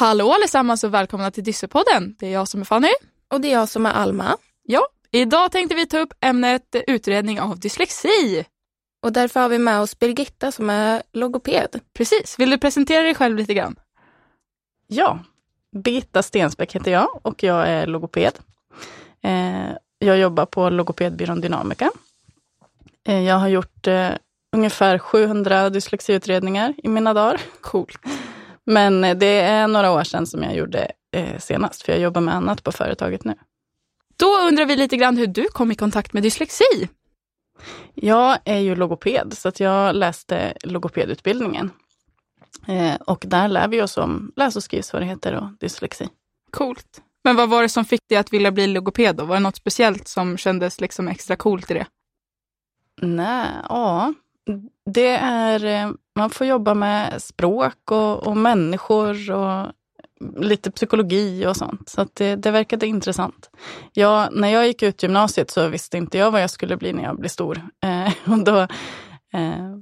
Hallå allesammans och välkomna till Dyssepodden. Det är jag som är Fanny. Och det är jag som är Alma. Ja, idag tänkte vi ta upp ämnet utredning av dyslexi. Och därför har vi med oss Birgitta som är logoped. Precis, vill du presentera dig själv lite grann? Ja, Birgitta Stensbäck heter jag och jag är logoped. Eh, jag jobbar på logopedbyrån Dynamica. Eh, jag har gjort eh, ungefär 700 dyslexiutredningar i mina dagar. Coolt. Men det är några år sedan som jag gjorde senast, för jag jobbar med annat på företaget nu. Då undrar vi lite grann hur du kom i kontakt med dyslexi. Jag är ju logoped, så att jag läste logopedutbildningen. och där lär vi oss om läs och skrivsvårigheter och dyslexi. Coolt. Men vad var det som fick dig att vilja bli logoped då? Var det något speciellt som kändes liksom extra coolt i det? Nej, ja. Det är, eh, man får jobba med språk och, och människor och lite psykologi och sånt. Så det, det verkade intressant. Jag, när jag gick ut gymnasiet så visste inte jag vad jag skulle bli när jag blev stor. Eh, och då eh,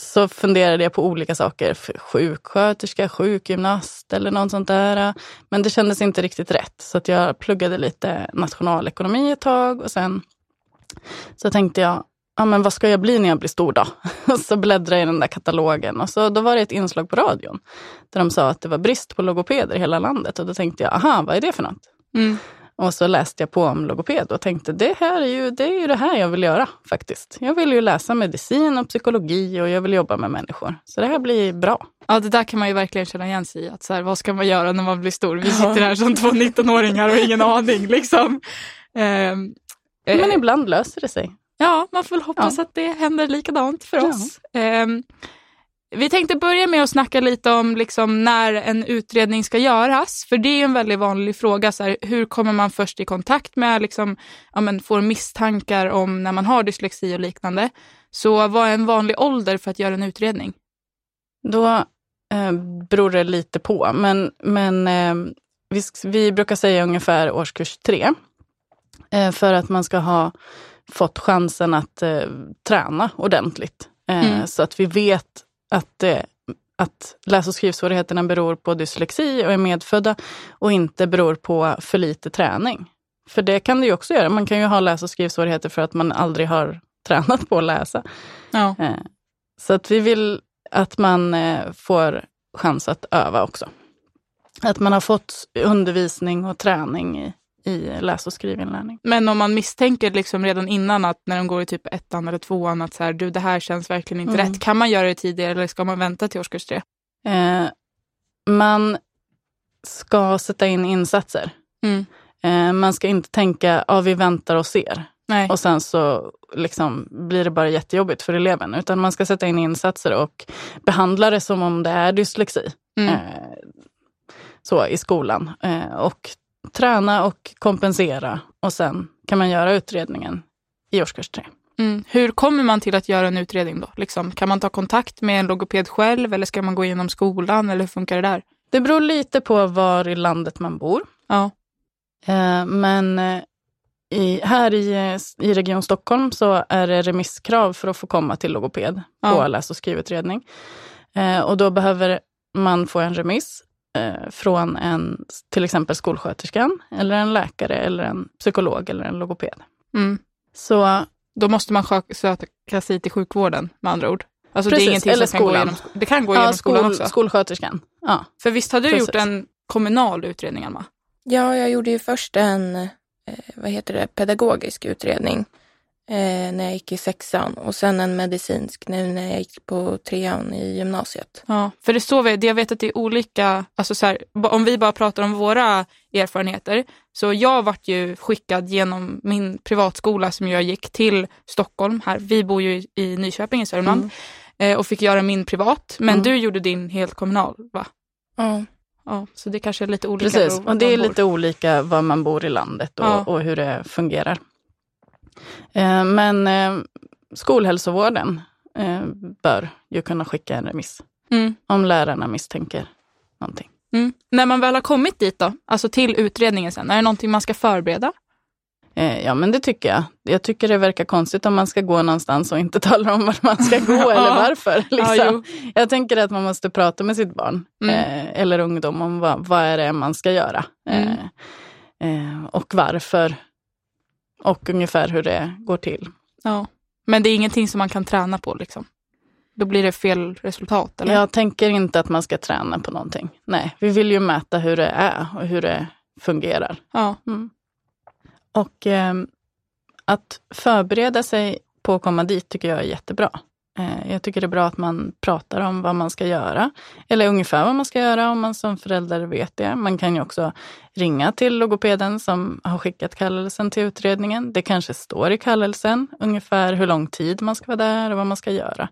så funderade jag på olika saker. Sjuksköterska, sjukgymnast eller något sånt där. Men det kändes inte riktigt rätt. Så att jag pluggade lite nationalekonomi ett tag och sen så tänkte jag, ja men vad ska jag bli när jag blir stor då? Och så bläddrade jag i den där katalogen och så då var det ett inslag på radion där de sa att det var brist på logopeder i hela landet och då tänkte jag, aha, vad är det för något? Mm. Och så läste jag på om logoped och tänkte det här är ju det, är ju det här jag vill göra faktiskt. Jag vill ju läsa medicin och psykologi och jag vill jobba med människor. Så det här blir bra. Ja, det där kan man ju verkligen känna igen sig i. Att så här, vad ska man göra när man blir stor? Vi sitter här som två 19-åringar och ingen aning. Liksom. Eh, Men ibland löser det sig. Ja, man får väl hoppas ja. att det händer likadant för oss. Eh, vi tänkte börja med att snacka lite om liksom när en utredning ska göras. För det är en väldigt vanlig fråga. Så här, hur kommer man först i kontakt med, liksom, ja, men, får misstankar om när man har dyslexi och liknande. Så vad är en vanlig ålder för att göra en utredning? Då eh, beror det lite på. Men, men eh, vi, vi, brukar säga ungefär årskurs tre. Eh, för att man ska ha fått chansen att eh, träna ordentligt. Eh, mm. Så att vi vet att, eh, att läs och skrivsvårigheterna beror på dyslexi och är medfödda och inte beror på för lite träning. För det kan det ju också göra. Man kan ju ha läs och skrivsvårigheter för att man aldrig har tränat på att läsa. Ja. Eh, så att vi vill att man eh, får chans att öva också. Att man har fått undervisning och träning i, i läs och skrivinlärning. Men om man misstänker liksom redan innan att när de går i typ ettan eller tvåan att så här, du det här känns verkligen inte mm. rätt. Kan man göra det tidigare eller ska man vänta till årskurs tre? Eh, man ska sätta in insatser. Mm. Eh, man ska inte tänka, ja vi väntar och ser. Nej. Och sen så liksom blir det bara jättejobbigt för eleven. Utan man ska sätta in insatser och behandla det som om det är dyslexi. Mm. Eh, så i skolan. Eh, och träna och kompensera och sen kan man göra utredningen i årskurs tre. Mm. Hur kommer man till att göra en utredning då? Liksom, kan man ta kontakt med en logoped själv eller ska man gå igenom skolan eller hur funkar det där? Det beror lite på var i landet man bor. Ja. Eh, men eh, i, här i, i Region Stockholm så är det remisskrav för att få komma till logoped ja. på läs och skrivutredning. Eh, och då behöver man få en remiss eh, från en, till exempel skolsköterskan, eller en läkare, eller en psykolog eller en logoped. Mm. Så då måste man söka sig till sjukvården med andra ord? Alltså Precis, det är ingenting eller som kan gå igenom, det kan gå ja, genom skolan också? skolsköterskan. Ja. För visst har du Precis. gjort en kommunal utredning, Alma? Ja, jag gjorde ju först en, eh, vad heter det, pedagogisk utredning eh, när jag gick i sexan och sen en medicinsk nu när jag gick på trean i gymnasiet. Ja, för det så vi, jag vet att det är olika, alltså så här, om vi bara pratar om våra erfarenheter, så jag vart ju skickad genom min privatskola som jag gick till Stockholm här. Vi bor ju i Nyköping i Sörmland mm. eh, och fick göra min privat, men mm. du gjorde din helt kommunal va? Ja. Ja, så det kanske är lite olika. Precis, och det är lite olika var man bor i landet och, ja. och hur det fungerar. Eh, men eh, skolhälsovården eh, bör ju kunna skicka en remiss mm. om lärarna misstänker någonting. Mm. När man väl har kommit dit då, alltså till utredningen sen, är det någonting man ska förbereda? Ja men det tycker jag. Jag tycker det verkar konstigt om man ska gå någonstans och inte talar om vart man ska gå eller varför. Liksom. Ja, jag tänker att man måste prata med sitt barn mm. eh, eller ungdom om vad, vad är det man ska göra. Mm. Eh, och varför. Och ungefär hur det går till. Ja. Men det är ingenting som man kan träna på liksom? Då blir det fel resultat? Eller? Jag tänker inte att man ska träna på någonting. Nej, vi vill ju mäta hur det är och hur det fungerar. Ja. Mm. Och eh, att förbereda sig på att komma dit tycker jag är jättebra. Eh, jag tycker det är bra att man pratar om vad man ska göra. Eller ungefär vad man ska göra om man som förälder vet det. Man kan ju också ringa till logopeden som har skickat kallelsen till utredningen. Det kanske står i kallelsen ungefär hur lång tid man ska vara där och vad man ska göra.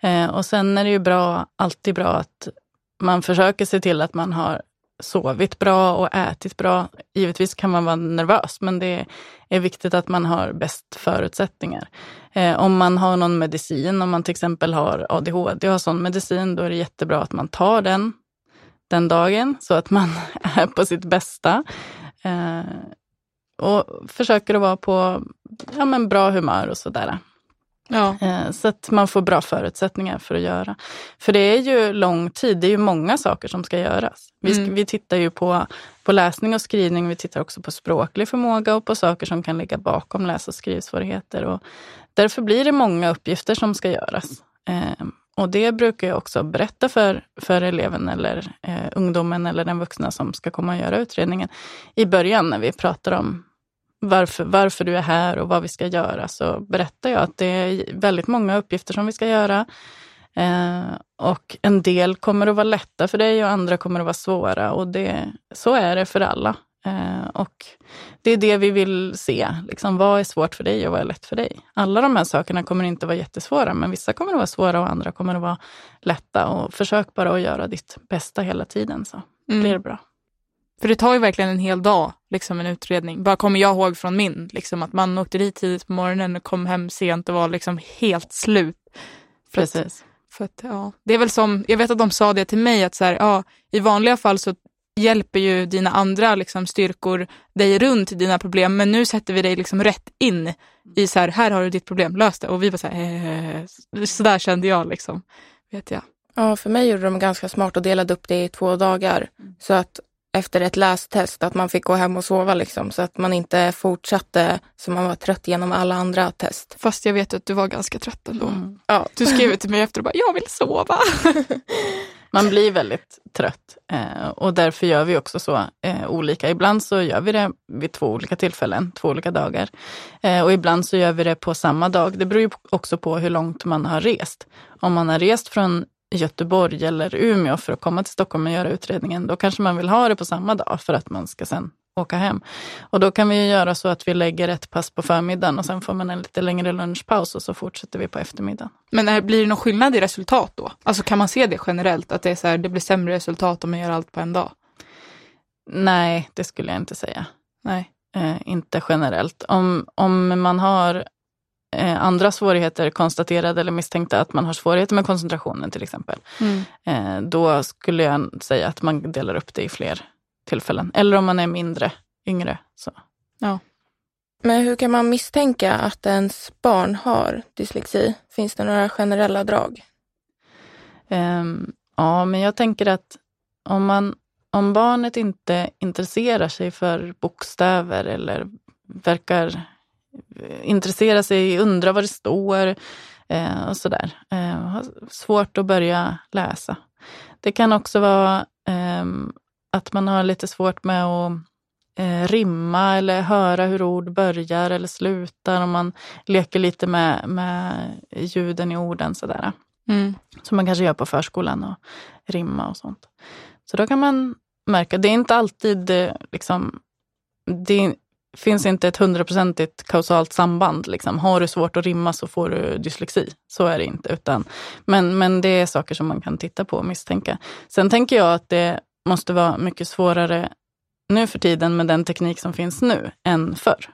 Eh, och sen är det ju bra, alltid bra att man försöker se till att man har sovit bra och ätit bra. Givetvis kan man vara nervös, men det är viktigt att man har bäst förutsättningar. Eh, om man har någon medicin, om man till exempel har ADHD och har sån medicin, då är det jättebra att man tar den den dagen så att man är på sitt bästa. Eh, och försöker att vara på ja, men bra humör och sådär. Ja. Eh, så att man får bra förutsättningar för att göra. För det är ju lång tid, det är ju många saker som ska göras. Vi, mm. vi tittar ju på, på läsning och skrivning, vi tittar också på språklig förmåga och på saker som kan ligga bakom läs och skrivsvårigheter. Och därför blir det många uppgifter som ska göras. Eh, och det brukar jag också berätta för, för eleven eller eh, ungdomen eller den vuxna som ska komma och göra utredningen i början när vi pratar om varför, varför du är här och vad vi ska göra så berättar jag att det är väldigt många uppgifter som vi ska göra. Eh, och en del kommer att vara lätta för dig och andra kommer att vara svåra. Och det, så är det för alla. Eh, och det är det vi vill se. Liksom, vad är svårt för dig och vad är lätt för dig? Alla de här sakerna kommer inte att vara jättesvåra, men vissa kommer att vara svåra och andra kommer att vara lätta. Och försök bara att göra ditt bästa hela tiden så mm. blir det bra. För det tar ju verkligen en hel dag, liksom en utredning. Bara kommer jag ihåg från min, liksom att man åkte dit tidigt på morgonen och kom hem sent och var liksom helt slut. För Precis. Att, för att, ja, det är väl som, jag vet att de sa det till mig, att så här, ja, i vanliga fall så hjälper ju dina andra liksom, styrkor dig runt dina problem, men nu sätter vi dig liksom rätt in i så här, här har du ditt problem, lös det. Och vi var så här, eh, så där kände jag liksom, vet jag. Ja, för mig gjorde de ganska smart och delade upp det i två dagar. Så att efter ett lästest att man fick gå hem och sova liksom, så att man inte fortsatte så man var trött genom alla andra test. Fast jag vet att du var ganska trött ändå. Mm. Ja. Du skrev till mig efter och bara, jag vill sova. man blir väldigt trött eh, och därför gör vi också så eh, olika. Ibland så gör vi det vid två olika tillfällen, två olika dagar. Eh, och ibland så gör vi det på samma dag. Det beror ju också på hur långt man har rest. Om man har rest från Göteborg eller Umeå för att komma till Stockholm och göra utredningen, då kanske man vill ha det på samma dag för att man ska sen åka hem. Och då kan vi göra så att vi lägger ett pass på förmiddagen och sen får man en lite längre lunchpaus och så fortsätter vi på eftermiddagen. Men är, blir det någon skillnad i resultat då? Alltså kan man se det generellt, att det, är så här, det blir sämre resultat om man gör allt på en dag? Nej, det skulle jag inte säga. Nej. Eh, inte generellt. Om, om man har andra svårigheter konstaterade eller misstänkta, att man har svårigheter med koncentrationen till exempel, mm. eh, då skulle jag säga att man delar upp det i fler tillfällen. Eller om man är mindre, yngre. Så. Ja. Men hur kan man misstänka att ens barn har dyslexi? Finns det några generella drag? Um, ja, men jag tänker att om, man, om barnet inte intresserar sig för bokstäver eller verkar intressera sig, undra vad det står eh, och sådär. Eh, svårt att börja läsa. Det kan också vara eh, att man har lite svårt med att eh, rimma eller höra hur ord börjar eller slutar. Om man leker lite med, med ljuden i orden sådär. Mm. Som man kanske gör på förskolan och rimma och sånt. Så då kan man märka, det är inte alltid eh, liksom, det, finns inte ett hundraprocentigt kausalt samband. Liksom. Har du svårt att rimma så får du dyslexi. Så är det inte. Utan, men, men det är saker som man kan titta på och misstänka. Sen tänker jag att det måste vara mycket svårare nu för tiden med den teknik som finns nu än förr.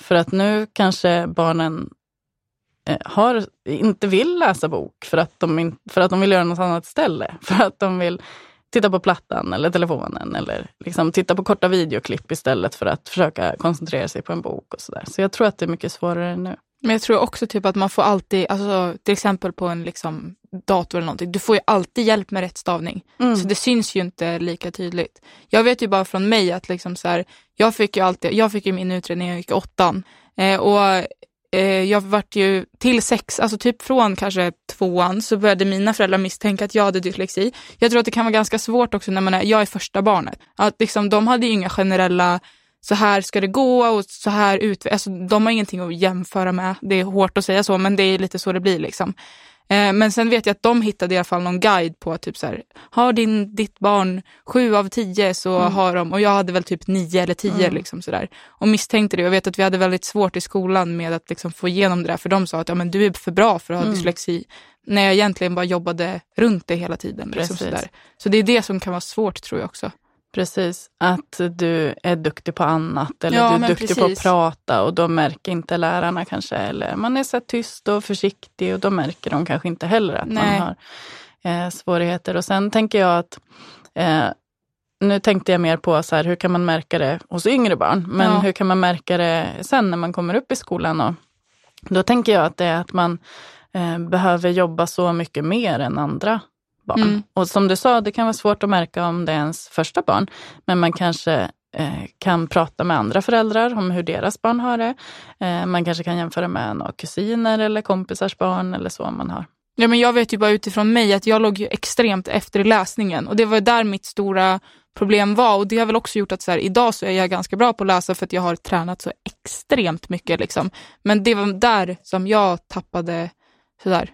För att nu kanske barnen eh, har, inte vill läsa bok för att, de in, för att de vill göra något annat ställe. För att de vill titta på plattan eller telefonen eller liksom titta på korta videoklipp istället för att försöka koncentrera sig på en bok och sådär. Så jag tror att det är mycket svårare nu. Men jag tror också typ att man får alltid, alltså, till exempel på en liksom, dator eller någonting, du får ju alltid hjälp med rättstavning. Mm. Så det syns ju inte lika tydligt. Jag vet ju bara från mig att liksom så här, jag fick ju alltid, jag fick ju min utredning när jag gick åttan. Eh, och Eh, jag vart ju till sex, alltså typ från kanske tvåan så började mina föräldrar misstänka att jag hade dyslexi. Jag tror att det kan vara ganska svårt också när man är, jag är första barnet. Att liksom, de hade ju inga generella så här ska det gå och så här ut. Alltså, de har ingenting att jämföra med. Det är hårt att säga så, men det är lite så det blir. liksom. Eh, men sen vet jag att de hittade i alla fall någon guide på typ så här, har din, ditt barn sju av tio så mm. har de, och jag hade väl typ nio eller tio mm. liksom sådär. Och misstänkte det. Jag vet att vi hade väldigt svårt i skolan med att liksom få igenom det där, för de sa att ja, men du är för bra för att ha mm. dyslexi. När jag egentligen bara jobbade runt det hela tiden. Liksom sådär. Så det är det som kan vara svårt tror jag också. Precis, att du är duktig på annat eller ja, du är duktig precis. på att prata och då märker inte lärarna kanske. Eller man är så tyst och försiktig och då märker de kanske inte heller att Nej. man har eh, svårigheter. Och sen tänker jag att eh, nu tänkte jag mer på så här, hur kan man märka det hos yngre barn, men ja. hur kan man märka det sen när man kommer upp i skolan? Och då tänker jag att det är att man eh, behöver jobba så mycket mer än andra barn. Mm. Och som du sa, det kan vara svårt att märka om det är ens första barn, men man kanske eh, kan prata med andra föräldrar om hur deras barn har det. Eh, man kanske kan jämföra med några kusiner eller kompisars barn eller så man har. Ja, men jag vet ju bara utifrån mig att jag låg ju extremt efter i läsningen och det var där mitt stora problem var och det har väl också gjort att så här, idag så är jag ganska bra på att läsa för att jag har tränat så extremt mycket. Liksom. Men det var där som jag tappade sådär.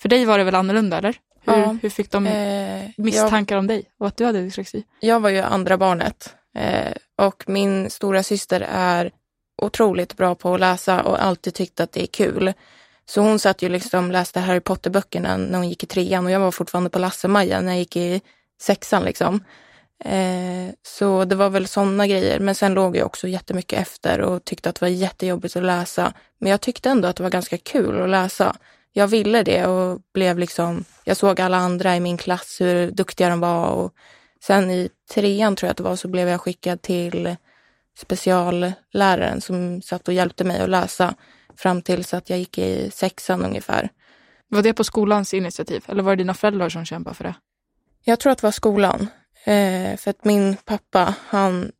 För dig var det väl annorlunda eller? Hur, ja. hur fick de eh, misstankar jag, om dig och att du hade dyslexi? Jag var ju andra barnet eh, och min stora syster är otroligt bra på att läsa och alltid tyckt att det är kul. Så hon satt ju liksom läste Harry Potter-böckerna när hon gick i trean och jag var fortfarande på Lasse-Maja när jag gick i sexan. Liksom. Eh, så det var väl sådana grejer. Men sen låg jag också jättemycket efter och tyckte att det var jättejobbigt att läsa. Men jag tyckte ändå att det var ganska kul att läsa jag ville det och blev liksom, jag såg alla andra i min klass hur duktiga de var och sen i trean tror jag att det var så blev jag skickad till specialläraren som satt och hjälpte mig att läsa fram tills att jag gick i sexan ungefär. Var det på skolans initiativ eller var det dina föräldrar som kämpade för det? Jag tror att det var skolan. Eh, för att min pappa, han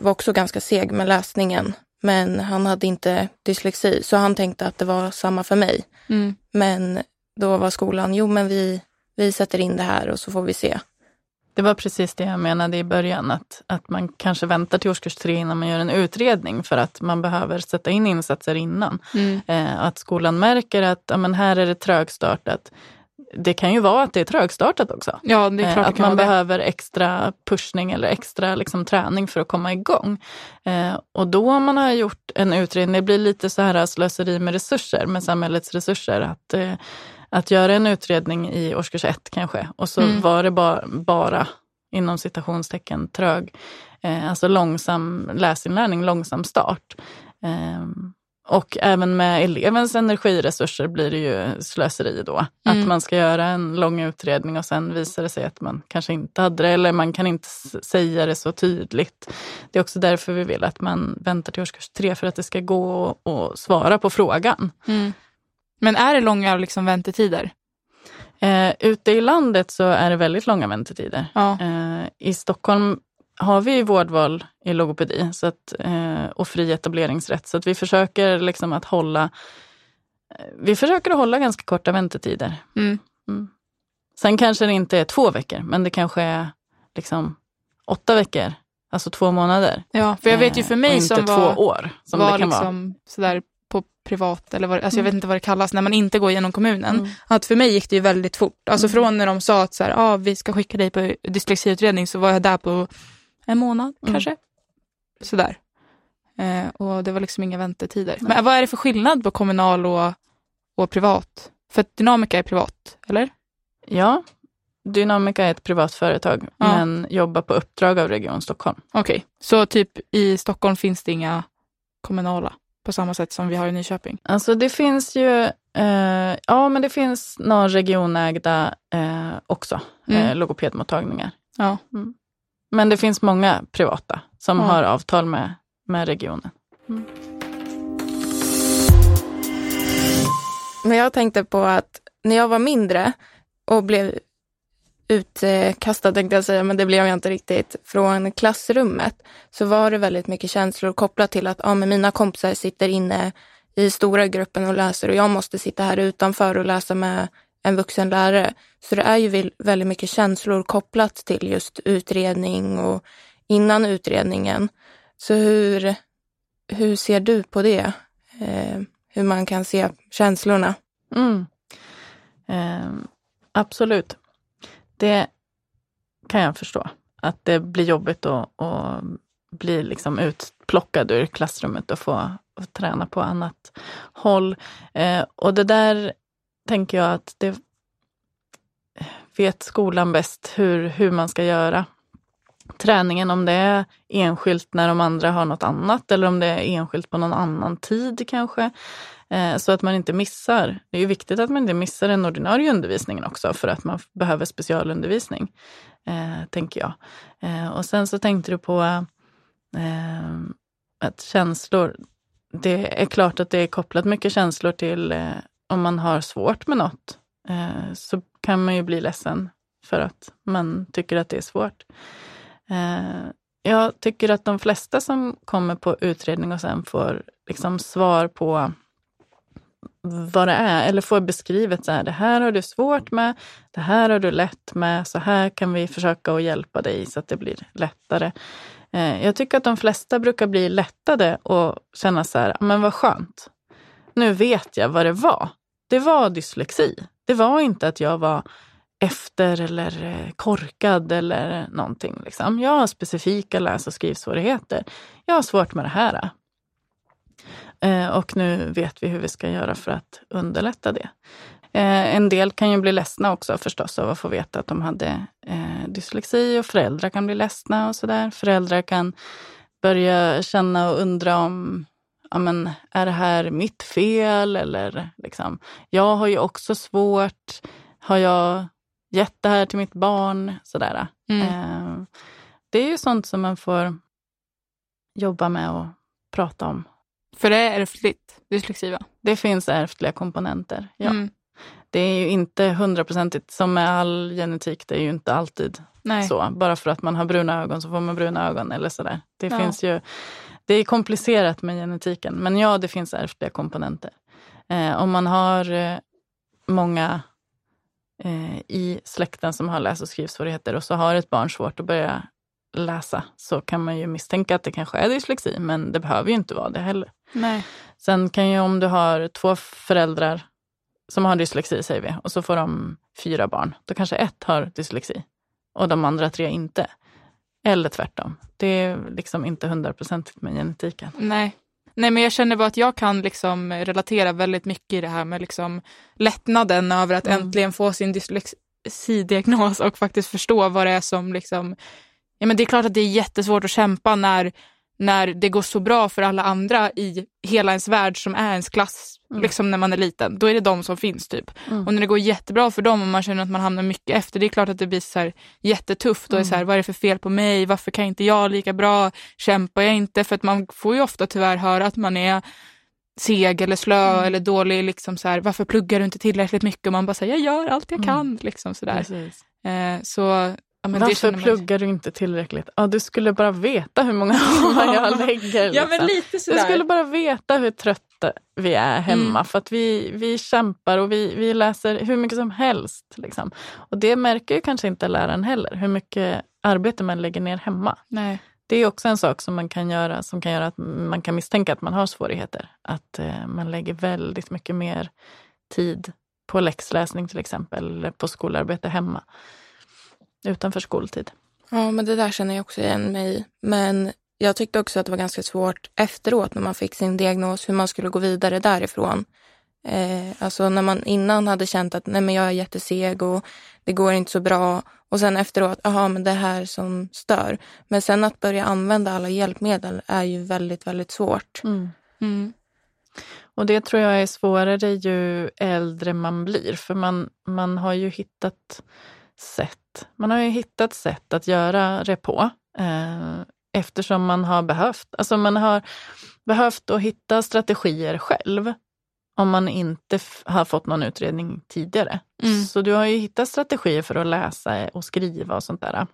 var också ganska seg med läsningen. Men han hade inte dyslexi, så han tänkte att det var samma för mig. Mm. Men då var skolan, jo men vi, vi sätter in det här och så får vi se. Det var precis det jag menade i början, att, att man kanske väntar till årskurs tre innan man gör en utredning för att man behöver sätta in insatser innan. Mm. Eh, att skolan märker att ja, men här är det trögstartat det kan ju vara att det är trögstartat också. Ja, det är klart eh, att man behöver extra pushning eller extra liksom, träning för att komma igång. Eh, och då om man har gjort en utredning, det blir lite så här slöseri med resurser, med samhällets resurser. Att, eh, att göra en utredning i årskurs ett kanske och så mm. var det bara, bara inom citationstecken trög, alltså långsam läsinlärning, långsam start. Och även med elevens energiresurser blir det ju slöseri då. Mm. Att man ska göra en lång utredning och sen visar det sig att man kanske inte hade det eller man kan inte säga det så tydligt. Det är också därför vi vill att man väntar till årskurs tre för att det ska gå att svara på frågan. Mm. Men är det långa liksom, väntetider? Eh, ute i landet så är det väldigt långa väntetider. Ja. Eh, I Stockholm har vi vårdval i logopedi så att, eh, och fri etableringsrätt. Så att vi försöker liksom att hålla eh, vi försöker att hålla ganska korta väntetider. Mm. Mm. Sen kanske det inte är två veckor, men det kanske är liksom åtta veckor. Alltså två månader. Ja, för jag vet ju för mig eh, som var, två år. Som var det kan liksom vara. sådär på privat, eller vad, alltså mm. jag vet inte vad det kallas, när man inte går genom kommunen. Mm. Att för mig gick det ju väldigt fort. Alltså mm. från när de sa att så här, ah, vi ska skicka dig på dyslexiutredning så var jag där på en månad mm. kanske. Sådär. Eh, och det var liksom inga väntetider. Nej. Men vad är det för skillnad på kommunal och, och privat? För att Dynamica är privat, eller? Ja, Dynamica är ett privat företag, ja. men jobbar på uppdrag av Region Stockholm. Okej, okay. så typ i Stockholm finns det inga kommunala på samma sätt som vi har i Nyköping? Alltså det finns ju Eh, ja, men det finns några regionägda eh, också, Mm. eh, logopedmottagningar. Ja. Men det finns många privata som Ja. har avtal med, med regionen. Men jag tänkte på att när jag var mindre och blev utkastad, tänkte jag säga, men det blev jag inte riktigt, från klassrummet, så var det väldigt mycket känslor kopplat till att ja, men mina kompisar sitter inne i stora gruppen och läser och jag måste sitta här utanför och läsa med en vuxen lärare. Så det är ju väldigt mycket känslor kopplat till just utredning och innan utredningen. Så hur, hur ser du på det? Eh, hur man kan se känslorna? Mm. Eh, absolut. Det kan jag förstå. Att det blir jobbigt att, att bli liksom utplockad ur klassrummet och få och träna på annat håll. Eh, och det där tänker jag att det vet skolan bäst hur, hur man ska göra. Träningen, om det är enskilt när de andra har något annat eller om det är enskilt på någon annan tid kanske. Eh, så att man inte missar. Det är ju viktigt att man inte missar den ordinarie undervisningen också för att man behöver specialundervisning, eh, tänker jag. Eh, och sen så tänkte du på att känslor, det är klart att det är kopplat mycket känslor till om man har svårt med något eh, så kan man ju bli ledsen för att man tycker att det är svårt. Eh, jag tycker att de flesta som kommer på utredning och sen får liksom svar på vad det är, eller får beskrivet så här, det här har du svårt med, det här har du lätt med, så här kan vi försöka att hjälpa dig så att det blir lättare. Eh, jag tycker att de flesta brukar bli lättade och känna så här, men vad skönt. Nu vet jag vad det var. Det var dyslexi. Det var inte att jag var efter eller eh, korkad eller någonting. Liksom. Jag har specifika läs och skrivsvårigheter. Jag har svårt med det här. Eh, och nu vet vi hur vi ska göra för att underlätta det. Eh, en del kan ju bli ledsna också förstås av att få veta att de hade dyslexi och föräldrar kan bli ledsna och sådär. Föräldrar kan börja känna och undra om men, är det här mitt fel? Eller liksom, jag har ju också svårt. Har jag gett det här till mitt barn? Sådär. Mm. Eh, det är ju sånt som man får jobba med och prata om. För det är ärftligt, dyslexi va? Det finns ärftliga komponenter. Ja. Mm. Det är ju inte hundraprocentigt, som med all genetik, det är ju inte alltid Nej. så. Bara för att man har bruna ögon så får man bruna ögon eller sådär. Det Ja. finns ju, det är komplicerat med genetiken, men ja, det finns ärftliga komponenter. Eh, om man har eh, många eh, i släkten som har läs och skrivsvårigheter och så har ett barn svårt att börja läsa så kan man ju misstänka att det kanske är dyslexi, men det behöver ju inte vara det heller. Nej. Sen kan ju om du har två föräldrar som har dyslexi, säger vi, och så får de fyra barn, då kanske ett har dyslexi och de andra tre inte. Eller tvärtom. Det är liksom inte hundraprocentigt med genetiken. Nej. Nej, men jag känner bara att jag kan liksom relatera väldigt mycket i det här med liksom lättnaden över att Mm. äntligen få sin dyslexidiagnos och faktiskt förstå vad det är som liksom... Ja, men det är klart att det är jättesvårt att kämpa när, när det går så bra för alla andra i hela ens värld som är ens klass, Mm. liksom när man är liten. Då är det de som finns typ. Mm. Och när det går jättebra för dem och man känner att man hamnar mycket efter, det är klart att det blir så här jättetufft och är så här, vad är det för fel på mig? Varför kan inte jag lika bra? Kämpar jag inte? För att man får ju ofta tyvärr höra att man är seg eller slö Mm. eller dålig. Liksom så här, varför pluggar du inte tillräckligt mycket? Och man bara säger, jag gör allt jag Mm. kan. Liksom så där. Eh, så, ja, Varför pluggar du inte tillräckligt? Ja, du skulle bara veta hur många timmar jag lägger. Ja, men liksom. lite Du skulle bara veta hur trötta vi är hemma Mm. för att vi, vi kämpar och vi, vi läser hur mycket som helst. Liksom. Och det märker ju kanske inte läraren heller, hur mycket arbete man lägger ner hemma. Nej. Det är också en sak som man kan göra som kan göra att man kan misstänka att man har svårigheter. Att eh, man lägger väldigt mycket mer tid på läxläsning till exempel, eller på skolarbete hemma. Utanför skoltid. Ja, men det där känner jag också igen mig i. Men jag tyckte också att det var ganska svårt efteråt när man fick sin diagnos hur man skulle gå vidare därifrån. Eh, alltså när man innan hade känt att nej men jag är jätteseg och det går inte så bra och sen efteråt, jaha men det är här som stör. Men sen att börja använda alla hjälpmedel är ju väldigt, väldigt svårt. Mm. Och det tror jag är svårare ju äldre man blir, för man, man har ju hittat sätt. Man har ju hittat sätt att göra det på eh, eftersom man har behövt. Alltså man har behövt att hitta strategier själv om man inte har fått någon utredning tidigare. Mm. Så du har ju hittat strategier för att läsa och skriva och sånt där.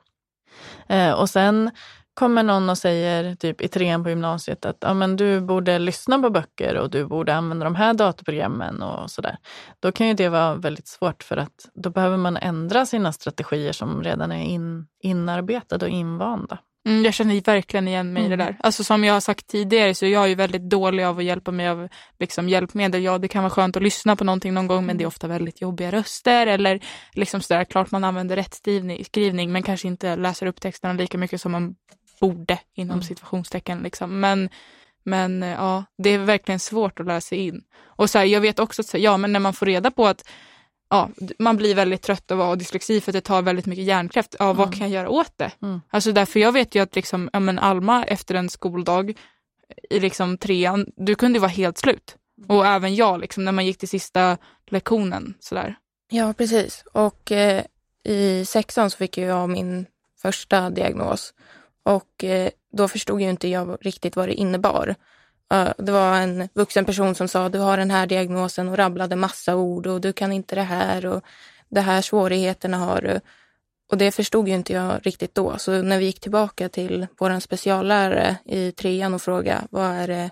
Eh, och sen kommer någon och säger typ i trean på gymnasiet att ja, men du borde lyssna på böcker och du borde använda de här datorprogrammen och sådär. Då kan ju det vara väldigt svårt för att då behöver man ändra sina strategier som redan är in, inarbetade och invanda. Mm, jag känner verkligen igen mig i mm. det där. Alltså som jag har sagt tidigare så jag är ju väldigt dålig av att hjälpa mig av liksom, hjälpmedel. Ja, det kan vara skönt att lyssna på någonting någon gång men det är mm. ofta väldigt jobbiga röster eller liksom sådär, klart man använder rätt skrivning men kanske inte läser upp texterna lika mycket som man borde inom mm. situationstecken. Liksom. Men, men ja, det är verkligen svårt att lära sig in. Och så här, jag vet också att ja, men när man får reda på att ja, man blir väldigt trött av att ha dyslexi för att det tar väldigt mycket hjärnkraft. Ja, vad mm. kan jag göra åt det? Mm. Alltså därför jag vet ju att liksom, ja, men Alma efter en skoldag i liksom trean, du kunde vara helt slut. Och även jag liksom, när man gick till sista lektionen. Sådär. Ja, precis. Och eh, i sexan så fick jag min första diagnos. Och eh, då förstod ju inte jag riktigt vad det innebar. Eh, det var en vuxen person som sa du har den här diagnosen och rabblade massa ord och du kan inte det här och de här svårigheterna har du. Och det förstod ju inte jag riktigt då. Så när vi gick tillbaka till vår speciallärare i trean och frågade vad är det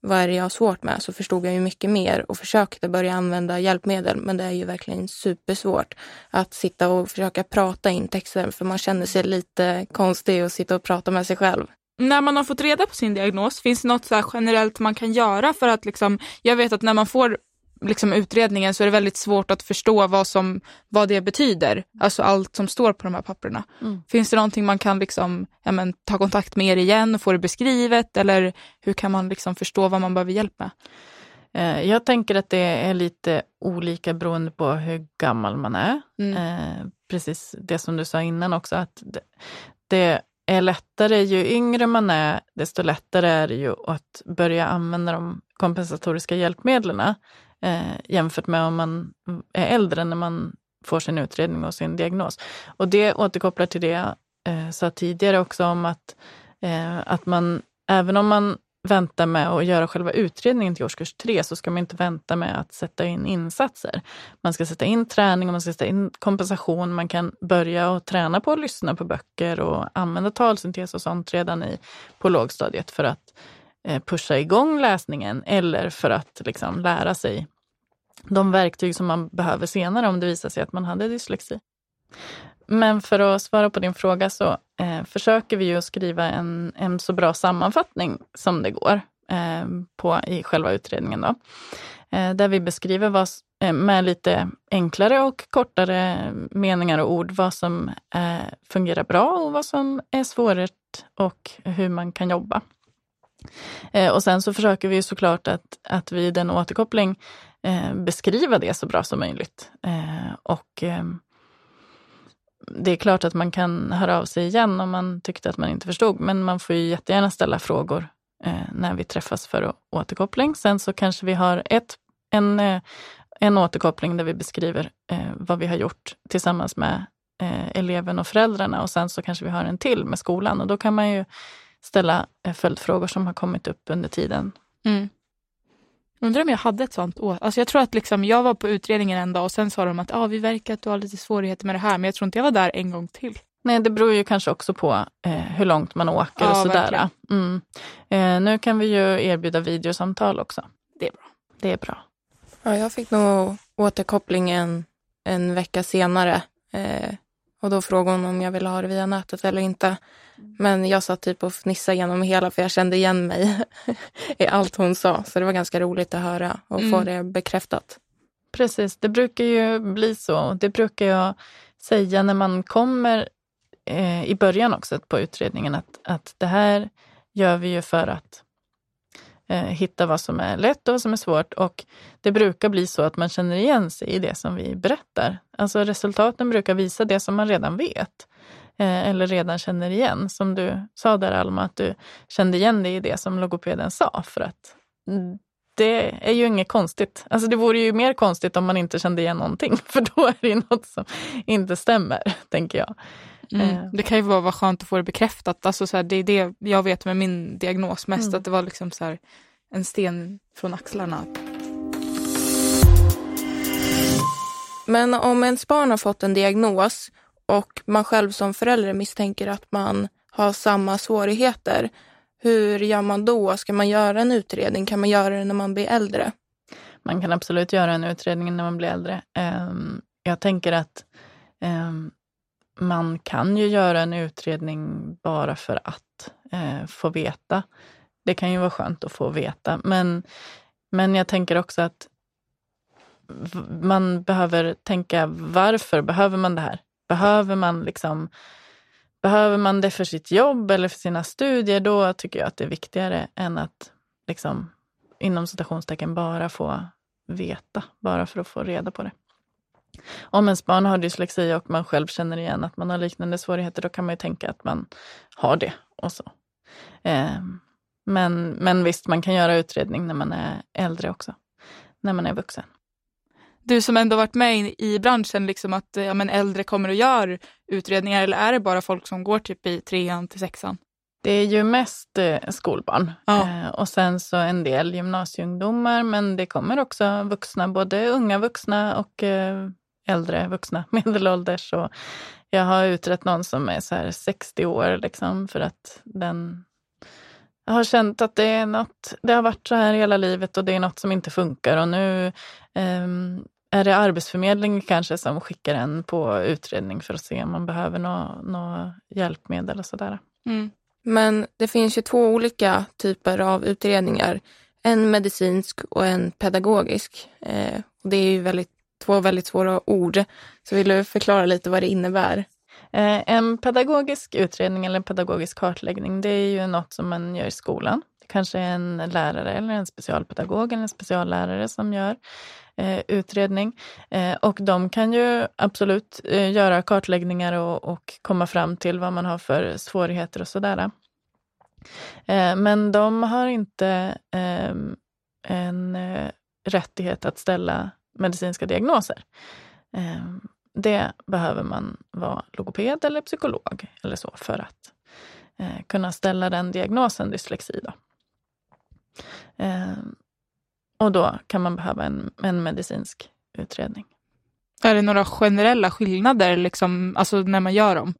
vad är det jag har svårt med så förstod jag ju mycket mer och försökte börja använda hjälpmedel. Men det är ju verkligen supersvårt att sitta och försöka prata in texter för man känner sig lite konstig och sitta och prata med sig själv. När man har fått reda på sin diagnos, finns det något så generellt man kan göra för att liksom, jag vet att när man får liksom utredningen så är det väldigt svårt att förstå vad, som, vad det betyder. Alltså allt som står på de här papperna. Mm. Finns det någonting man kan liksom, ja, men, ta kontakt med er igen och få det beskrivet eller hur kan man liksom förstå vad man behöver hjälp med? Eh, jag tänker att det är lite olika beroende på hur gammal man är. Mm. Eh, precis det som du sa innan också, att det, det är lättare, ju yngre man är, desto lättare är det ju att börja använda de kompensatoriska hjälpmedlen eh, jämfört med om man är äldre när man får sin utredning och sin diagnos. Och det återkopplar till det jag eh, sa tidigare också om att, eh, att man, även om man väntar med att göra själva utredningen till årskurs tre så ska man inte vänta med att sätta in insatser. Man ska sätta in träning och man ska sätta in kompensation. Man kan börja och träna på att lyssna på böcker och använda talsyntes och sånt redan i, på lågstadiet för att Eh, Eh, pusha igång läsningen eller för att liksom lära sig de verktyg som man behöver senare om det visar sig att man hade dyslexi. Men för att svara på din fråga så eh, försöker vi ju skriva en, en så bra sammanfattning som det går eh, på, i själva utredningen. Då. Eh, där vi beskriver vad, eh, med lite enklare och kortare meningar och ord vad som eh, fungerar bra och vad som är svårt och hur man kan jobba. Eh, och sen så försöker vi såklart att, att vid en återkoppling eh, beskriva det så bra som möjligt. Eh, och eh, det är klart att man kan höra av sig igen om man tyckte att man inte förstod, men man får ju jättegärna ställa frågor eh, när vi träffas för återkoppling. Sen så kanske vi har ett, en, eh, en återkoppling där vi beskriver eh, vad vi har gjort tillsammans med eh, eleven och föräldrarna och sen så kanske vi har en till med skolan och då kan man ju ställa eh, följdfrågor som har kommit upp under tiden. Mm. Undrar om jag hade ett sånt år. Alltså jag tror att liksom, jag var på utredningen en dag och sen sa de att ah, vi verkar att du har lite svårigheter med det här, men jag tror inte jag var där en gång till. Nej, det beror ju kanske också på eh, hur långt man åker ja, och sådär. Mm. Eh, nu kan vi ju erbjuda videosamtal också. Det är bra. Det är bra. Ja, jag fick nog återkoppling en, en vecka senare. Eh, och då frågade hon om jag ville ha det via nätet eller inte. Men jag satt typ och fnissade genom hela för jag kände igen mig i allt hon sa. Så det var ganska roligt att höra och mm. få det bekräftat. Precis, det brukar ju bli så. Det brukar jag säga när man kommer eh, i början också på utredningen att, att det här gör vi ju för att eh, hitta vad som är lätt och vad som är svårt. Och det brukar bli så att man känner igen sig i det som vi berättar. Alltså resultaten brukar visa det som man redan vet. Eh, eller redan känner igen. Som du sa där Alma, att du kände igen dig i det som logopeden sa. För att det är ju inget konstigt. Alltså det vore ju mer konstigt om man inte kände igen någonting, för då är det ju något som inte stämmer, tänker jag. Mm. Eh. Det kan ju vara, vara skönt att få det bekräftat. Alltså så här, det är det jag vet med min diagnos mest, mm. att det var liksom så här, en sten från axlarna. Men om ens barn har fått en diagnos och man själv som förälder misstänker att man har samma svårigheter, hur gör man då? Ska man göra en utredning? Kan man göra det när man blir äldre? Man kan absolut göra en utredning när man blir äldre. Ehm, jag tänker att ehm, man kan ju göra en utredning bara för att eh, få veta. Det kan ju vara skönt att få veta. Men, men jag tänker också att man behöver tänka varför behöver man det här? Behöver man liksom Behöver man det för sitt jobb eller för sina studier, då tycker jag att det är viktigare än att liksom, inom citationstecken bara få veta, bara för att få reda på det. Om ens barn har dyslexi och man själv känner igen att man har liknande svårigheter, då kan man ju tänka att man har det och så. Eh, men, men visst, man kan göra utredning när man är äldre också, när man är vuxen du som ändå varit med i branschen, liksom att ja, men äldre kommer och gör utredningar eller är det bara folk som går typ i trean till sexan? Det är ju mest eh, skolbarn ja. eh, och sen så en del gymnasieungdomar men det kommer också vuxna, både unga vuxna och eh, äldre vuxna, medelålders. Och jag har utrett någon som är så här 60 år liksom för att den jag har känt att det är något, det har varit så här hela livet och det är något som inte funkar och nu um, är det Arbetsförmedlingen kanske som skickar en på utredning för att se om man behöver något nå hjälpmedel och sådär. Mm. Men det finns ju två olika typer av utredningar. En medicinsk och en pedagogisk. Eh, och det är ju väldigt, två väldigt svåra ord. Så vill du förklara lite vad det innebär? Eh, en pedagogisk utredning eller en pedagogisk kartläggning, det är ju något som man gör i skolan. Det kanske är en lärare eller en specialpedagog eller en speciallärare som gör eh, utredning. Eh, och de kan ju absolut eh, göra kartläggningar och, och, komma fram till vad man har för svårigheter och sådär. Eh, men de har inte ehm, en eh, rättighet att ställa medicinska diagnoser. Ehm, det behöver man vara logoped eller psykolog eller så för att eh, kunna ställa den diagnosen dyslexi. Då. Ehm, och då kan man behöva en, en medicinsk utredning. Är det några generella skillnader liksom, alltså när man gör dem?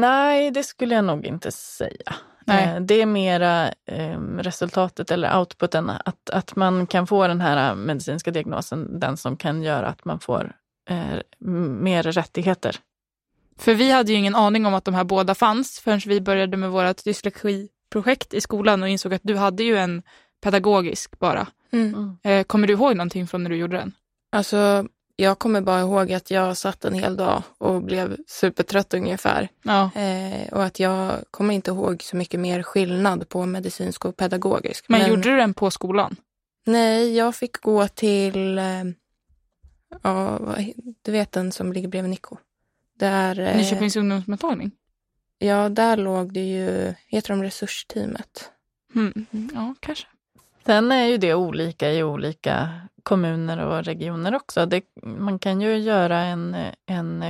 Nej, det skulle jag nog inte säga. Nej. Eh, det är mera eh, resultatet eller outputen, att, att man kan få den här medicinska diagnosen, den som kan göra att man får eh, mer rättigheter. För vi hade ju ingen aning om att de här båda fanns förrän vi började med vårt dyslexiprojekt i skolan och insåg att du hade ju en pedagogisk bara. Mm. Eh, kommer du ihåg någonting från när du gjorde den? Alltså, jag kommer bara ihåg att jag satt en hel dag och blev supertrött ungefär. Ja. Eh, och att jag kommer inte ihåg så mycket mer skillnad på medicinsk och pedagogisk. Men, Men gjorde du den på skolan? Nej, jag fick gå till, eh, ja, du vet den som ligger bredvid Nico. Där, eh, Nyköpings ungdomsmottagning? Ja, där låg det ju, heter de resursteamet? Mm. Ja, kanske. Sen är ju det olika i olika kommuner och regioner också. Det, man kan ju göra en, en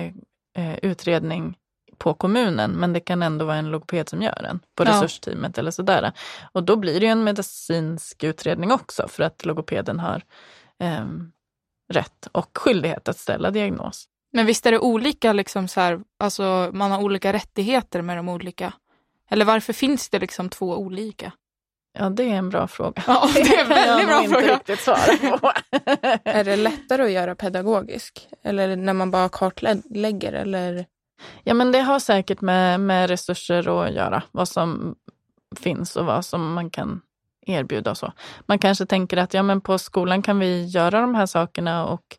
eh, utredning på kommunen, men det kan ändå vara en logoped som gör den på ja. resursteamet eller sådär. Och då blir det ju en medicinsk utredning också för att logopeden har eh, rätt och skyldighet att ställa diagnos. Men visst är det olika, liksom så här, alltså man har olika rättigheter med de olika? Eller varför finns det liksom två olika? Ja, det är en bra fråga. Ja, det är en väldigt bra fråga. Inte riktigt svara på. är det lättare att göra pedagogisk? Eller när man bara kartlägger? Eller? Ja, men det har säkert med, med resurser att göra. Vad som finns och vad som man kan erbjuda och så. Man kanske tänker att ja, men på skolan kan vi göra de här sakerna och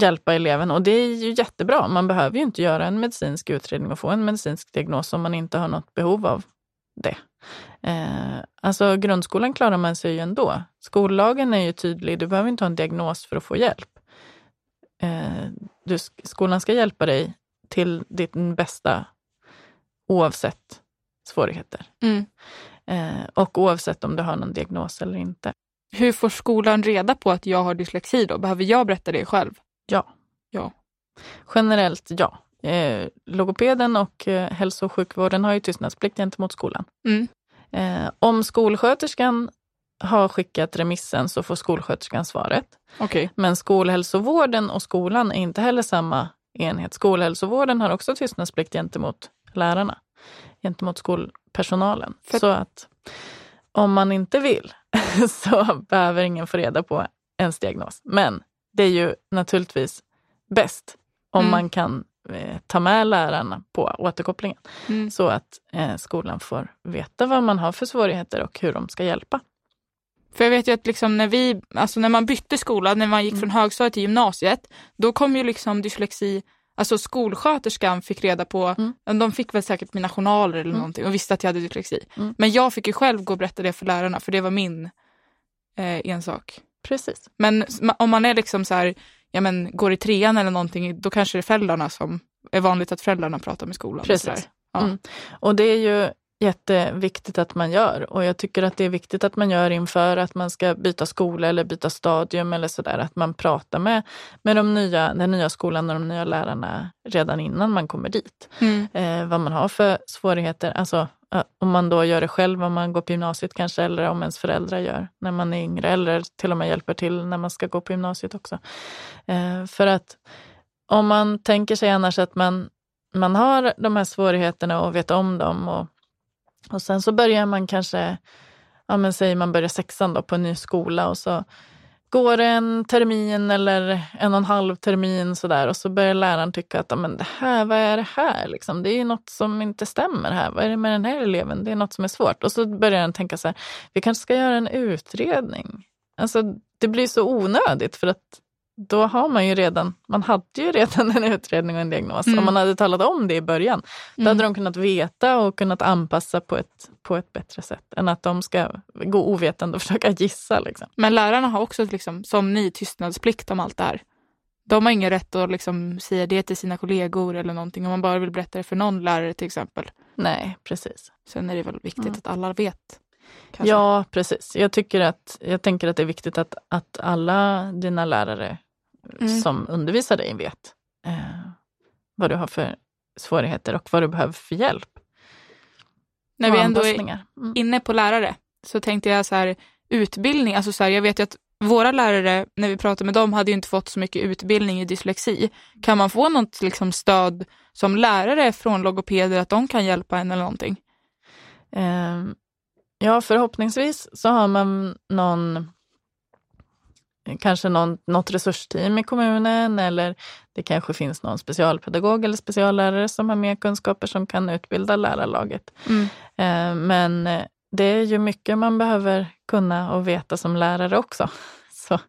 hjälpa eleven. Och det är ju jättebra. Man behöver ju inte göra en medicinsk utredning och få en medicinsk diagnos om man inte har något behov av det. Eh, alltså grundskolan klarar man sig ju ändå. Skollagen är ju tydlig, du behöver inte ha en diagnos för att få hjälp. Eh, du, skolan ska hjälpa dig till ditt bästa oavsett svårigheter. Mm. Eh, och oavsett om du har någon diagnos eller inte. Hur får skolan reda på att jag har dyslexi då? Behöver jag berätta det själv? Ja. Ja. Generellt ja. Eh, logopeden och eh, hälso och sjukvården har ju tystnadsplikt gentemot skolan. Mm. Eh, om skolsköterskan har skickat remissen så får skolsköterskan svaret. Okay. Men skolhälsovården och skolan är inte heller samma enhet. Skolhälsovården har också tystnadsplikt gentemot lärarna, gentemot skolpersonalen. För... Så att om man inte vill så behöver ingen få reda på ens diagnos. Men det är ju naturligtvis bäst om mm. man kan ta med lärarna på återkopplingen mm. så att eh, skolan får veta vad man har för svårigheter och hur de ska hjälpa. För jag vet ju att liksom när, vi, alltså när man bytte skola, när man gick mm. från högstadiet till gymnasiet, då kom ju liksom dyslexi, alltså skolsköterskan fick reda på, mm. de fick väl säkert mina journaler eller mm. någonting och visste att jag hade dyslexi. Mm. Men jag fick ju själv gå och berätta det för lärarna för det var min eh, ensak. Precis. Men om man är liksom så här, ja men går i trean eller någonting, då kanske det är föräldrarna som, är vanligt att föräldrarna pratar med skolan. Precis. Och, ja. mm. och det är ju jätteviktigt att man gör. Och jag tycker att det är viktigt att man gör inför att man ska byta skola eller byta stadium eller sådär. Att man pratar med, med de nya, den nya skolan och de nya lärarna redan innan man kommer dit. Mm. Eh, vad man har för svårigheter. Alltså om man då gör det själv, om man går på gymnasiet kanske, eller om ens föräldrar gör när man är yngre, eller till och med hjälper till när man ska gå på gymnasiet också. Eh, för att om man tänker sig annars att man, man har de här svårigheterna och vet om dem och och sen så börjar man kanske, ja men säg man börjar sexan då på en ny skola och så går det en termin eller en och en halv termin sådär och så börjar läraren tycka att men det här, vad är det här? Liksom, det är något som inte stämmer här. Vad är det med den här eleven? Det är något som är svårt. Och så börjar den tänka så här, vi kanske ska göra en utredning. Alltså, det blir så onödigt för att då har man ju redan, man hade ju redan en utredning och en diagnos. Mm. Om man hade talat om det i början, då mm. hade de kunnat veta och kunnat anpassa på ett, på ett bättre sätt än att de ska gå ovetande och försöka gissa. Liksom. Men lärarna har också, liksom, som ni, tystnadsplikt om allt det här. De har ingen rätt att liksom säga det till sina kollegor eller någonting om man bara vill berätta det för någon lärare till exempel. Nej, precis. Sen är det väl viktigt mm. att alla vet. Kanske. Ja, precis. Jag, tycker att, jag tänker att det är viktigt att, att alla dina lärare mm. som undervisar dig vet eh, vad du har för svårigheter och vad du behöver för hjälp. När vi ändå är mm. inne på lärare så tänkte jag så här, utbildning, alltså så här, jag vet ju att våra lärare, när vi pratade med dem, hade ju inte fått så mycket utbildning i dyslexi. Kan man få något liksom, stöd som lärare från logopeder, att de kan hjälpa en eller någonting? Eh, ja, förhoppningsvis så har man någon kanske någon, något resursteam i kommunen eller det kanske finns någon specialpedagog eller speciallärare som har mer kunskaper som kan utbilda lärarlaget. Mm. Eh, men det är ju mycket man behöver kunna och veta som lärare också. Så,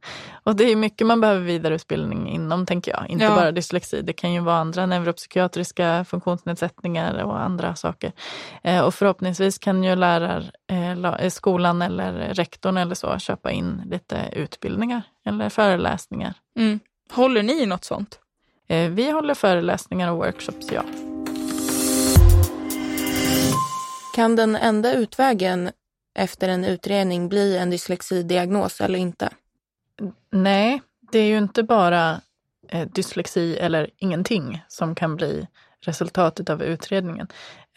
och det är mycket man behöver vidareutbildning inom, tänker jag. Inte ja. bara dyslexi, det kan ju vara andra neuropsykiatriska funktionsnedsättningar och andra saker. Eh, och förhoppningsvis kan ju lärar, eh, eh, skolan eller rektorn eller så köpa in lite utbildningar eller föreläsningar. Mm. Håller ni i något sånt? Eh, vi håller föreläsningar och workshops, ja. Kan den enda utvägen efter en utredning bli en dyslexidiagnos eller inte? Nej, det är ju inte bara eh, dyslexi eller ingenting som kan bli resultatet av utredningen.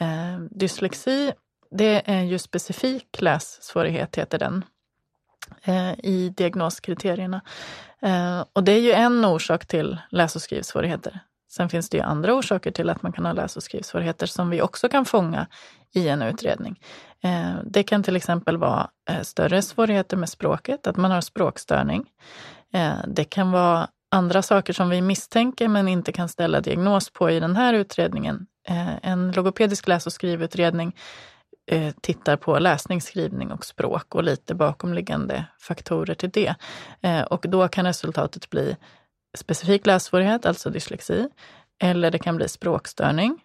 Eh, dyslexi, det är ju specifik lässvårighet, heter den, eh, i diagnoskriterierna. Eh, och det är ju en orsak till läs och skrivsvårigheter. Sen finns det ju andra orsaker till att man kan ha läs och skrivsvårigheter som vi också kan fånga i en utredning. Eh, det kan till exempel vara eh, större svårigheter med språket, att man har språkstörning. Eh, det kan vara andra saker som vi misstänker men inte kan ställa diagnos på i den här utredningen. En logopedisk läs och skrivutredning tittar på läsning, skrivning och språk och lite bakomliggande faktorer till det. Och då kan resultatet bli specifik lässvårighet, alltså dyslexi, eller det kan bli språkstörning.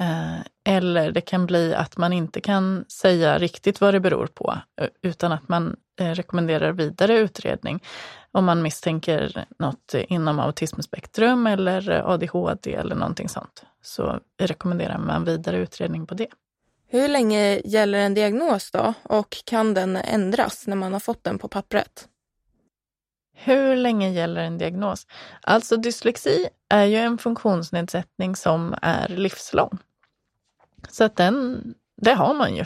Eh, eller det kan bli att man inte kan säga riktigt vad det beror på, eh, utan att man eh, rekommenderar vidare utredning om man misstänker något inom autismspektrum eller ADHD eller någonting sånt. Så rekommenderar man vidare utredning på det. Hur länge gäller en diagnos då och kan den ändras när man har fått den på pappret? Hur länge gäller en diagnos? Alltså dyslexi är ju en funktionsnedsättning som är livslång. Så att den, det har man ju.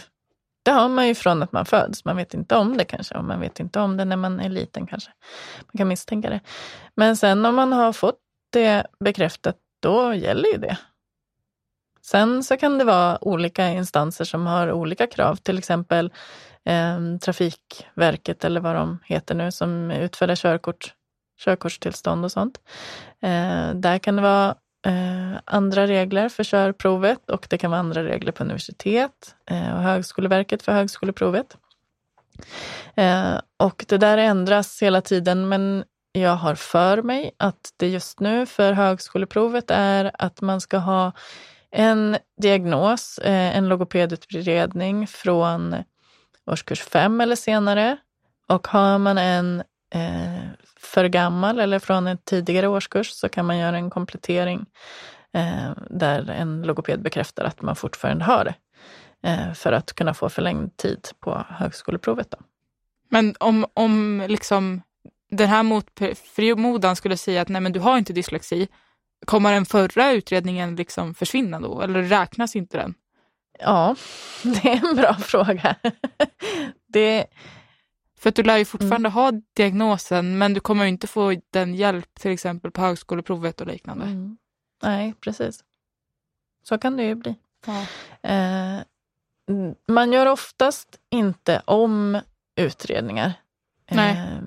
Det har man ju från att man föds. Man vet inte om det kanske och man vet inte om det när man är liten kanske. Man kan misstänka det. Men sen om man har fått det bekräftat, då gäller ju det. Sen så kan det vara olika instanser som har olika krav, till exempel eh, Trafikverket eller vad de heter nu som utfärdar körkort, körkortstillstånd och sånt. Eh, där kan det vara eh, andra regler för körprovet och det kan vara andra regler på universitet eh, och Högskoleverket för högskoleprovet. Ehm, och det där ändras hela tiden men jag har för mig att det just nu för högskoleprovet är att man ska ha en diagnos, eh, en logopedutredning från årskurs fem eller senare. Och har man en eh, för gammal eller från en tidigare årskurs så kan man göra en komplettering eh, där en logoped bekräftar att man fortfarande har det eh, för att kunna få förlängd tid på högskoleprovet. Då. Men om, om liksom den här mot förmodan skulle säga att nej men du har inte dyslexi, kommer den förra utredningen liksom försvinna då eller räknas inte den? Ja, det är en bra fråga. det... För att du lär ju fortfarande mm. ha diagnosen men du kommer inte få den hjälp till exempel på högskoleprovet och liknande. Mm. Nej, precis. Så kan det ju bli. Ja. Eh, man gör oftast inte om utredningar. Nej. Eh,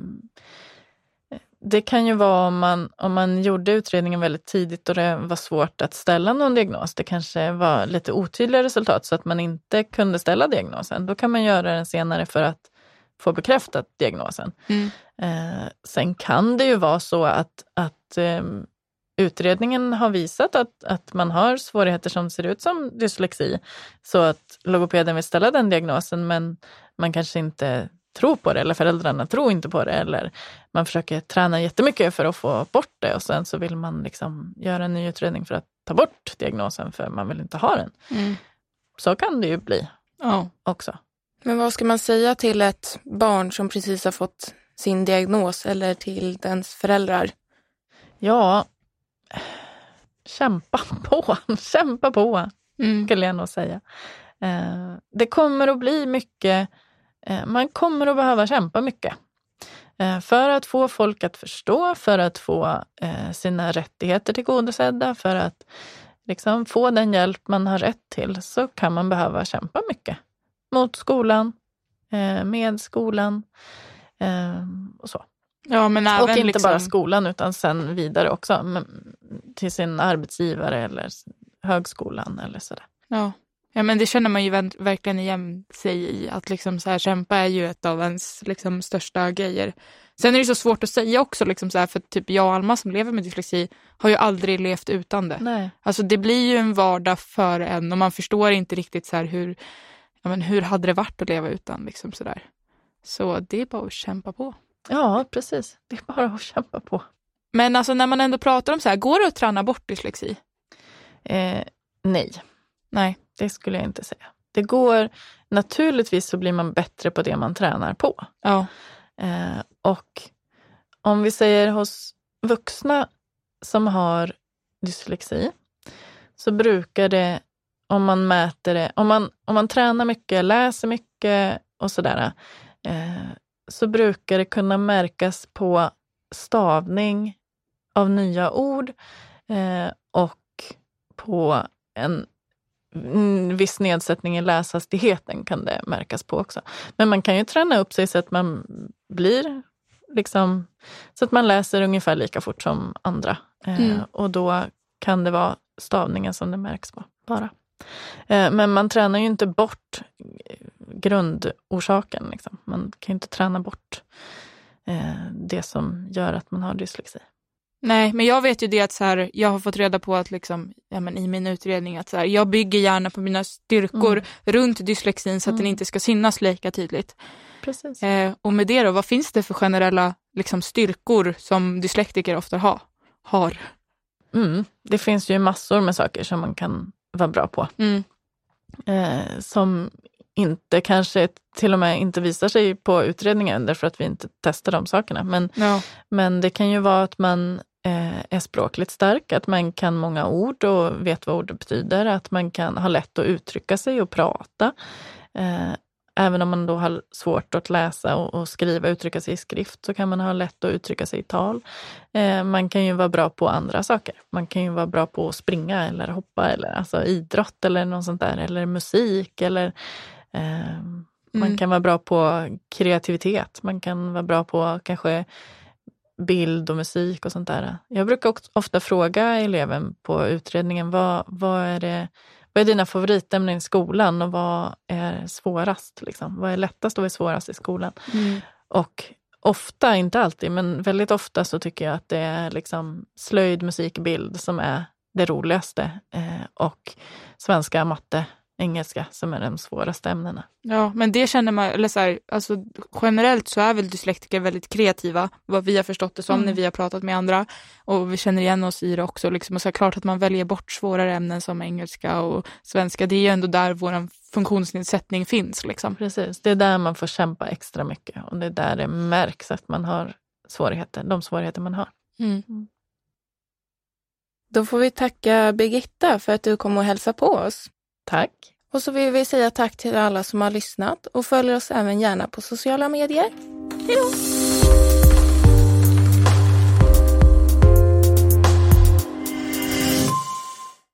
det kan ju vara om man, om man gjorde utredningen väldigt tidigt och det var svårt att ställa någon diagnos. Det kanske var lite otydliga resultat så att man inte kunde ställa diagnosen. Då kan man göra den senare för att få bekräftat diagnosen. Mm. Eh, sen kan det ju vara så att, att eh, utredningen har visat att, att man har svårigheter som ser ut som dyslexi. Så att logopeden vill ställa den diagnosen men man kanske inte tror på det eller föräldrarna tror inte på det eller man försöker träna jättemycket för att få bort det och sen så vill man liksom göra en ny utredning för att ta bort diagnosen för man vill inte ha den. Mm. Så kan det ju bli ja. också. Men vad ska man säga till ett barn som precis har fått sin diagnos eller till dens föräldrar? Ja, kämpa på, kämpa på, mm. skulle jag nog säga. Eh, det kommer att bli mycket man kommer att behöva kämpa mycket eh, för att få folk att förstå, för att få eh, sina rättigheter tillgodosedda, för att liksom få den hjälp man har rätt till, så kan man behöva kämpa mycket. Mot skolan, med skolan och så. Ja, men även och inte liksom... bara skolan utan sen vidare också till sin arbetsgivare eller högskolan eller sådär. Ja. Ja men det känner man ju verkligen igen sig i. Att liksom så här, kämpa är ju ett av ens liksom, största grejer. Sen är det så svårt att säga också, liksom så här, för typ jag och Alma som lever med dyslexi har ju aldrig levt utan det. Nej. Alltså det blir ju en vardag för en och man förstår inte riktigt så här, hur, ja, men hur hade det varit att leva utan. Liksom så, där. så det är bara att kämpa på. Ja, precis. Det är bara att kämpa på. Men alltså när man ändå pratar om så här, går det att träna bort dyslexi? Eh, nej. Nej. Det skulle jag inte säga. Det går, naturligtvis så blir man bättre på det man tränar på. Ja. Eh, och om vi säger hos vuxna som har dyslexi så brukar det, om man mäter det, om man, om man tränar mycket, läser mycket och sådär, eh, så brukar det kunna märkas på stavning av nya ord eh, och på en viss nedsättning i läshastigheten kan det märkas på också. Men man kan ju träna upp sig så att man blir liksom, så att man läser ungefär lika fort som andra. Eh, mm. och då kan det vara stavningen som det märks på bara. Eh, men man tränar ju inte bort grundorsaken. Liksom. Man kan ju inte träna bort eh, det som gör att man har dyslexi. Nej, men jag vet ju det att så här, jag har fått reda på att liksom, ja, men i min utredning att så här, jag bygger gärna på mina styrkor mm. runt dyslexin så att mm. den inte ska synas lika tydligt. Precis. Eh, och med det då, vad finns det för generella liksom, styrkor som dyslektiker ofta ha, har? Mm. Det finns ju massor med saker som man kan vara bra på. Mm. eh, som inte kanske till och med inte visar sig på utredningen därför att vi inte testar de sakerna. Men, Ja. men det kan ju vara att man eh, är språkligt stark, att man kan många ord och vet vad ord betyder, att man kan ha lätt att uttrycka sig och prata. Eh, även om man då har svårt att läsa och, och skriva, uttrycka sig i skrift, så kan man ha lätt att uttrycka sig i tal. Eh, man kan ju vara bra på andra saker. Man kan ju vara bra på att springa eller hoppa eller alltså idrott eller något sånt där, eller musik eller man Mm. kan vara bra på kreativitet. Man kan vara bra på kanske bild och musik och sånt där. Jag brukar också ofta fråga eleven på utredningen, vad, vad, är, det, vad är dina favoritämnen i skolan och vad är svårast? Liksom? Vad är lättast och vad är svårast i skolan? Mm. Och ofta, inte alltid, men väldigt ofta så tycker jag att det är liksom slöjd, musik, bild som är det roligaste. Eh, och svenska, matte, engelska som är de svåraste ämnena. Ja, men det känner man, eller så här, alltså, generellt så är väl dyslektiker väldigt kreativa, vad vi har förstått det som Mm. när vi har pratat med andra. Och vi känner igen oss i det också. Liksom. Och så är det klart att man väljer bort svårare ämnen som engelska och svenska. Det är ju ändå där vår funktionsnedsättning finns. Liksom. Precis, det är där man får kämpa extra mycket och det är där det märks att man har svårigheter, de svårigheter man har. Då får vi tacka Birgitta för att du kom och hälsade på oss. Tack! Och så vill vi säga tack till alla som har lyssnat och följer oss även gärna på sociala medier. Hej då!